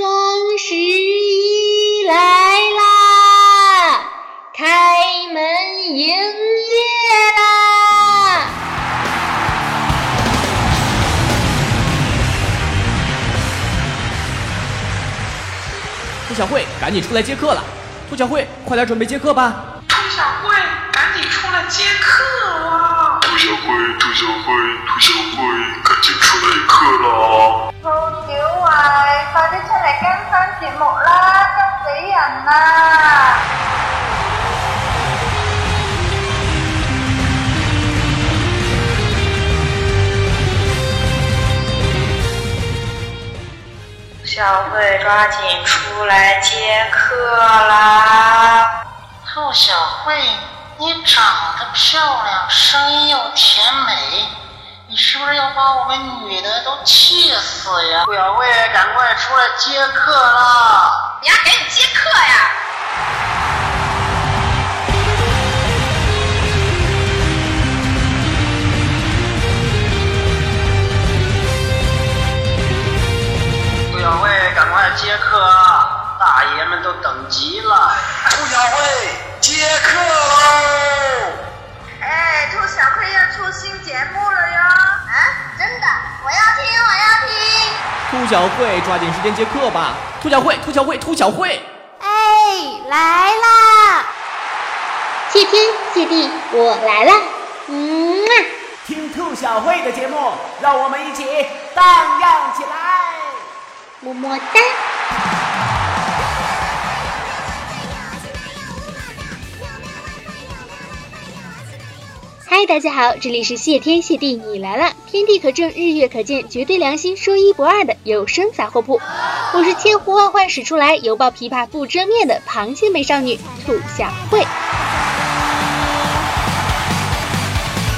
双十一来啦，开门营业啦！兔小慧，赶紧出来接客了！兔小慧，快点准备接客吧！兔小慧，赶紧出来接客啦！兔小慧，兔小慧，兔小慧，赶紧出来接客啦！快啲出嚟跟新节目啦，急死人啦！小慧，抓紧出来接客啦！兔小慧，你长得漂亮，声音又甜美，你是不是要把我们女的都气死呀？顾小慧，赶快出来接客啦！你丫赶紧接客呀！顾小慧，赶快接客啊！大爷们都等急了。顾小慧，接客小慧，抓紧时间接客吧！兔小慧，兔小慧，兔小慧！哎，来啦！谢天谢地，我来啦！嗯啊，听兔小慧的节目，让我们一起荡漾起来。么么哒。嗨，大家好，这里是谢天谢地你来了，天地可证，日月可见，绝对良心，说一不二的有声杂货铺。我是千呼万唤始出来，犹抱琵琶不遮面的螃蟹美少女兔小慧。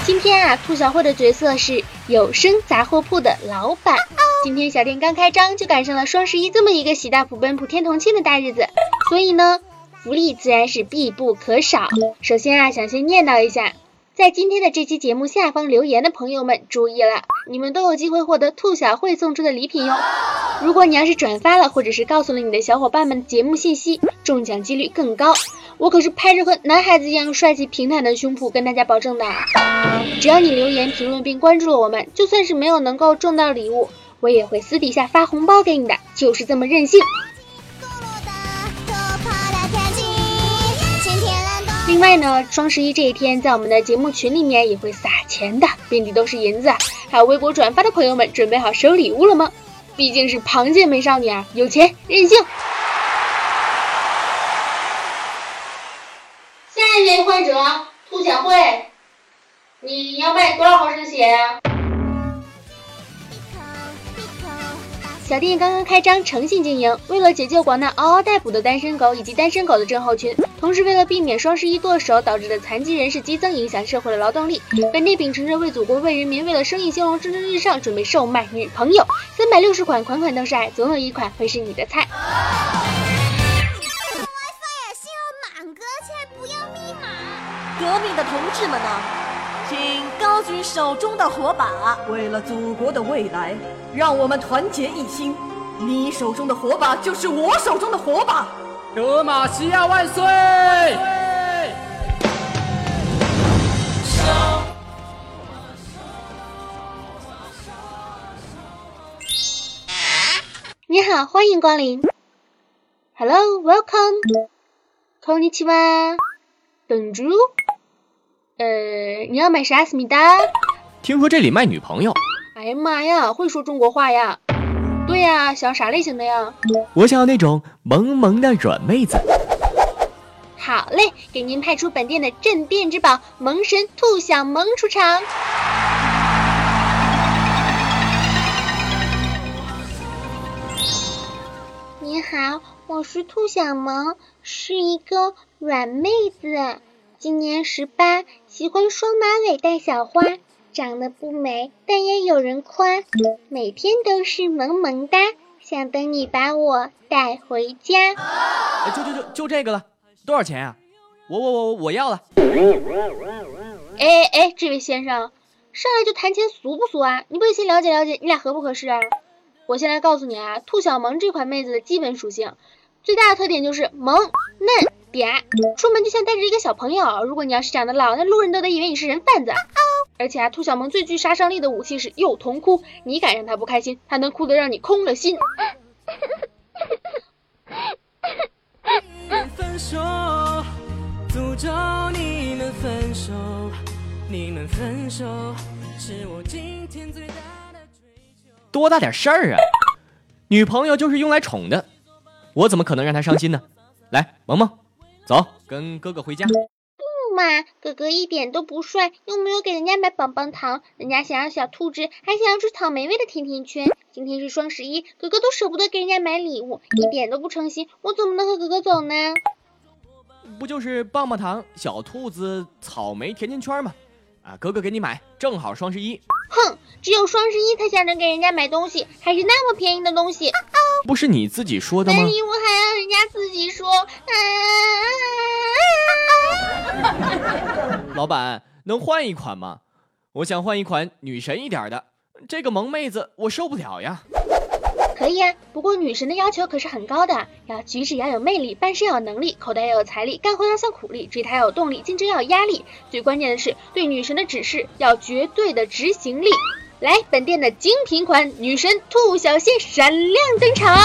今天啊，兔小慧的角色是有声杂货铺的老板。今天小店刚开张，就赶上了双十一这么一个喜大普奔、普天同庆的大日子，所以呢，福利自然是必不可少。首先啊，想先念叨一下，在今天的这期节目下方留言的朋友们注意了，你们都有机会获得兔小慧送出的礼品哟。如果你要是转发了，或者是告诉了你的小伙伴们节目信息，中奖几率更高。我可是拍着和男孩子一样帅气平坦的胸脯跟大家保证的。只要你留言评论并关注了我们，就算是没有能够中到礼物，我也会私底下发红包给你的，就是这么任性。另外呢，双十一这一天，在我们的节目群里面也会撒钱的，遍地都是银子！还有微博转发的朋友们，准备好收礼物了吗？毕竟是螃蟹美少女啊，有钱任性。下一位患者兔小慧，你要卖多少毫升血呀、小店刚刚开张，诚信经营。为了解救广大嗷嗷待哺的单身狗以及单身狗的症候群，同时为了避免双十一剁手导致的残疾人士激增，影响社会的劳动力，本店秉承着为祖国、为人民、为了生意兴隆蒸蒸日上，准备售卖女朋友，三百六十款，款款都是爱，总有一款会是你的菜。革命的同志们呢，请高举手中的火把，为了祖国的未来，让我们团结一心。你手中的火把就是我手中的火把。德玛西亚万岁！你好，欢迎光临。Hello, welcome. こんにちは。本猪。 呃，你要买啥思密达？听说这里卖女朋友，哎呀妈呀，会说中国话呀？对呀，想要啥类型的呀？我想要那种萌萌的软妹子。好嘞，给您派出本店的镇店之宝萌神兔小萌出场。你好，我是兔小萌，是一个软妹子，今年十八，喜欢双马尾带小花，长得不美，但也有人夸，每天都是萌萌哒，想等你把我带回家。哎就就就就这个了，多少钱啊、我我我我要了。哎哎，这位先生，上来就谈钱俗不俗啊？你不得先了解了解你俩合不合适啊？我我先来告诉你啊，兔小萌这款妹子的基本属性，最大的特点就是萌嫩嗲，出门就像带着一个小朋友。如果你要是长得老，那路人都得以为你是人贩子。而且啊，兔小萌最具杀伤力的武器是幼童哭，你敢让她不开心，她能哭得让你空了心。分手，诅咒你们分手，你们分手，是我今天最大的追求。多大点事儿啊！女朋友就是用来宠的，我怎么可能让他伤心呢？来，萌萌，走，跟哥哥回家。不嘛，哥哥一点都不帅，又没有给人家买棒棒糖，人家想要小兔子，还想要吃草莓味的甜甜圈。今天是双十一，哥哥都舍不得给人家买礼物，一点都不诚心，我怎么能和哥哥走呢？不就是棒棒糖、小兔子、草莓甜甜圈吗？啊，哥哥给你买，正好双十一。哼，只有双十一才想着给人家买东西，还是那么便宜的东西。不是你自己说的吗？买礼物还要人家自己说。老板，能换一款吗？我想换一款女神一点的。这个萌妹子我受不了呀。可以啊，不过女神的要求可是很高的，要举止要有魅力，办事要有能力，口袋要有财力，干活要像苦力，追她要有动力，竞争要有压力。最关键的是，对女神的指示要绝对的执行力。来，本店的精品款女神兔小仙闪亮登场。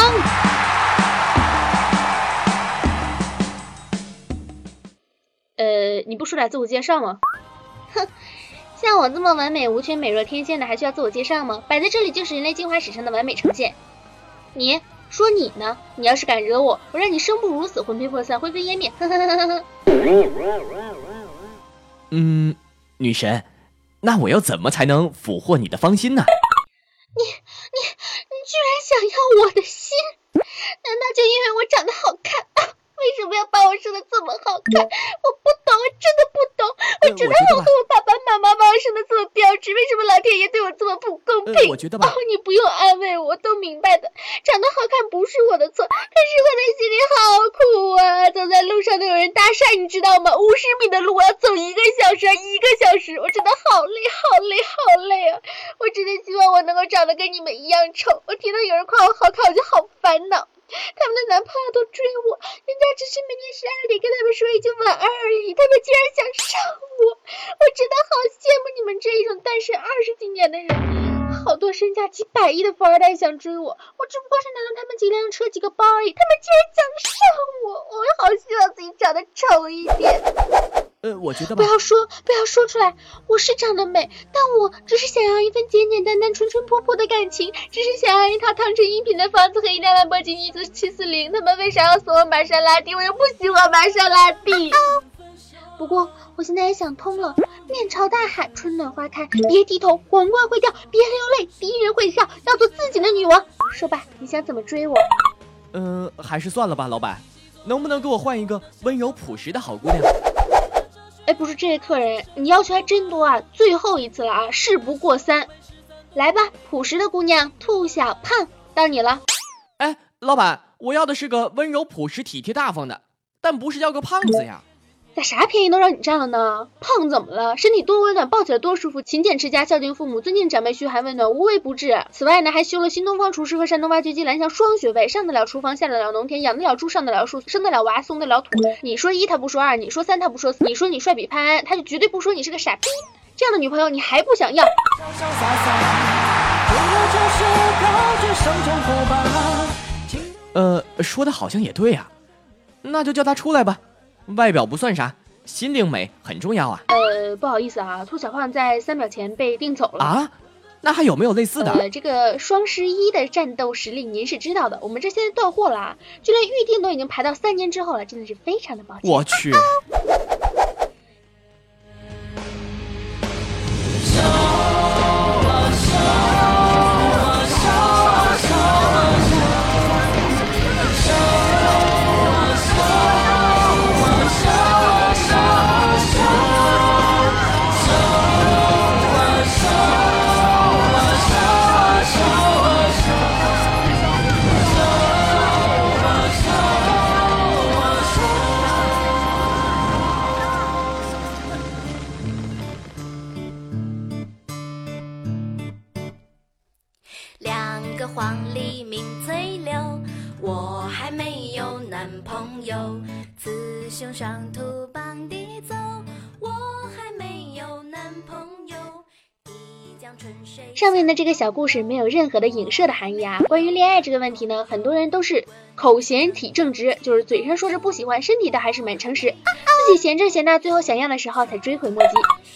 呃，你不说点自我介绍吗？哼。像我这么完美无缺、美若天仙的，还需要自我介绍吗？摆在这里就是人类进化史上的完美呈现。你说你呢？你要是敢惹我，我让你生不如死、魂飞魄散、灰飞烟灭！呵呵呵呵呵嗯，女神，那我要怎么才能俘获你的芳心呢？你你你居然想要我的心？难道就因为我长得好看？为什么要把我生的这么好看？我不，我真的不懂。我真的好恨我爸爸妈妈把我生的这么标致。为什么老天爷对我这么不公平？我觉得吧，你不用安慰我，都明白的。长得好看不是我的错，可是我的心里好苦啊！走在路上都有人搭讪，你知道吗？五十米的路我要走一个小时，一个小时，我真的好累，好累，好累啊！我真的希望我能够长得跟你们一样丑。我听到有人夸我好看，我就好烦恼。他们的男朋友都追我，人家只是每天十二点跟他们说一句晚安而已，他们竟然想上我，单身二十几年的人，好多身价几百亿的富二代想追我，我只不过是拿了他们几辆车几个包而已，他们竟然想上我，我也好希望自己长得丑一点。呃，我觉得不要说，不要说出来。我是长得美，但我只是想要一份简简单单、纯纯朴朴的感情，只是想要一套汤臣一品的房子和一辆兰博基尼七四零。他们为啥要送我玛莎拉蒂？我又不喜欢玛莎拉蒂。不过我现在也想通了，面朝大海，春暖花开，别低头，皇冠会掉；别流泪，敌人会笑。要做自己的女王。说吧，你想怎么追我？嗯，还是算了吧，老板，能不能给我换一个温柔朴实的好姑娘？哎，不是这位客人，你要求还真多啊！最后一次了啊，事不过三，来吧，朴实的姑娘，兔小胖，到你了。哎，老板，我要的是个温柔朴实、体贴大方的，但不是要个胖子呀。咋啥便宜都让你占了呢？胖怎么了？身体多温暖，抱起来多舒服。勤俭持家，孝敬父母，尊敬长辈，嘘寒问暖，无微不至。此外呢，还修了新东方厨师和山东挖掘机蓝翔双学位，上得了厨房，下得了农田，养得了猪，上得了树，生得了娃，松得了土。你说一，他不说二；你说三，他不说四；你说你帅比潘安，他就绝对不说你是个傻逼。这样的女朋友你还不想要？呃，说的好像也对啊，那就叫他出来吧。外表不算啥，心灵美很重要啊。呃，不好意思啊，兔小胖在三秒前被订走了啊。那还有没有类似的？呃，这个双十一的战斗实力您是知道的，我们这现在断货了啊，就连预定都已经排到三年之后了，真的是非常的抱歉。我去。上面的这个小故事没有任何的影射的含义啊。关于恋爱这个问题呢，很多人都是口嫌体正直，就是嘴上说着不喜欢，身体倒还是蛮诚实。自己闲着闲着，最后想要的时候才追悔莫及。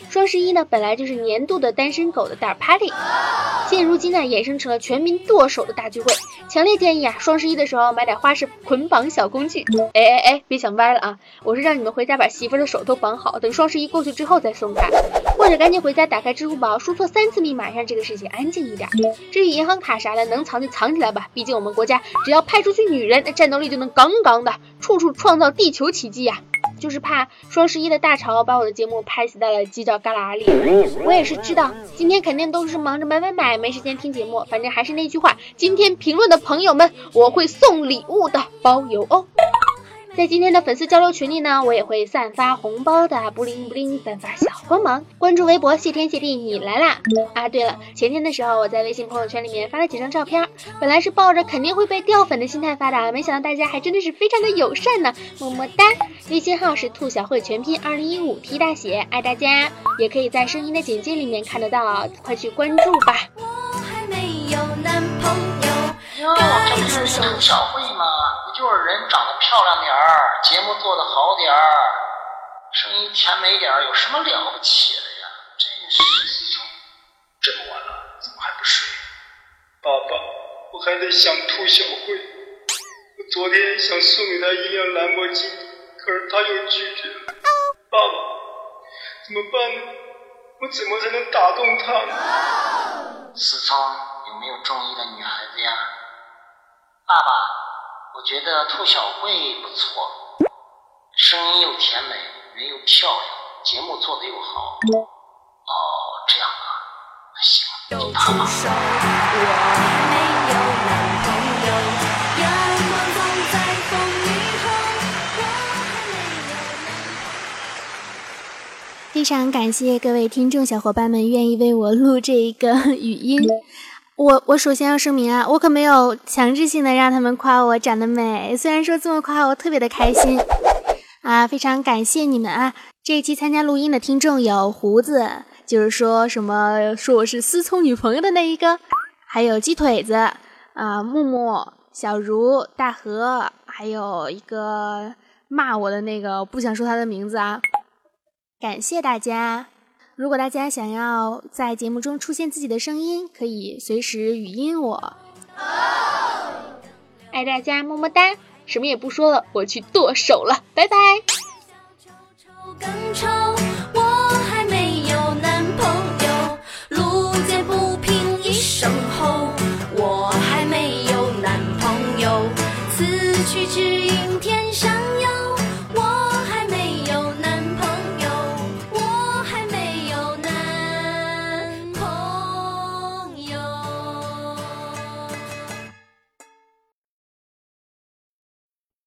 双十一呢，本来就是年度的单身狗的大 party，现如今呢，衍生成了全民剁手的大聚会。强烈建议啊，双十一的时候买点花式捆绑小工具。哎哎哎，别想歪了啊！我是让你们回家把媳妇的手都绑好，等双十一过去之后再送她，或者赶紧回家打开支付宝，输错三次密码，让这个事情安静一点。至于银行卡啥的，能藏就藏起来吧，毕竟我们国家只要派出去女人，那战斗力就能杠杠的，处处创造地球奇迹呀。就是怕双十一的大潮把我的节目拍死在了犄角旮旯里。我也是知道，今天肯定都是忙着买买买，没时间听节目。反正还是那句话，今天评论的朋友们，我会送礼物的，包邮哦。在今天的粉丝交流群里呢，我也会散发红包的，不灵不灵，散发小光芒。关注微博，谢天谢地你来啦！啊，对了，前天的时候我在微信朋友圈里面发了几张照片，本来是抱着肯定会被掉粉的心态发的，没想到大家还真的是非常的友善呢，么么哒！微信号是兔小慧全拼二零一五 T 大写，爱大家，也可以在声音的简介里面看得到，快去关注吧。我还没有男朋友，这不是兔小慧吗？就是人长得漂亮点儿，节目做得好点儿，声音甜美点儿，有什么了不起的呀？真是。这么晚了，怎么还不睡？爸爸，我还在想兔小慧。我昨天想送给她一辆兰博基尼，可是她又拒绝了。爸爸，怎么办呢？我怎么才能打动她呢？思聪，有没有中意的女孩子呀？爸爸。我觉得兔小慧不错，声音又甜美，人又漂亮，节目做的又好。哦，这样啊，那行，就她吧。非常感谢各位听众小伙伴们愿意为我录这一个语音。我我首先要声明啊，我可没有强制性的让他们夸我长得美，虽然说这么夸我特别的开心啊，非常感谢你们啊！这一期参加录音的听众有胡子，就是说什么说我是思聪女朋友的那一个，还有鸡腿子啊，木木、小茹、大河，还有一个骂我的那个，不想说他的名字啊，感谢大家。如果大家想要在节目中出现自己的声音，可以随时语音我。爱大家，么么哒！什么也不说了，我去剁手了，拜拜。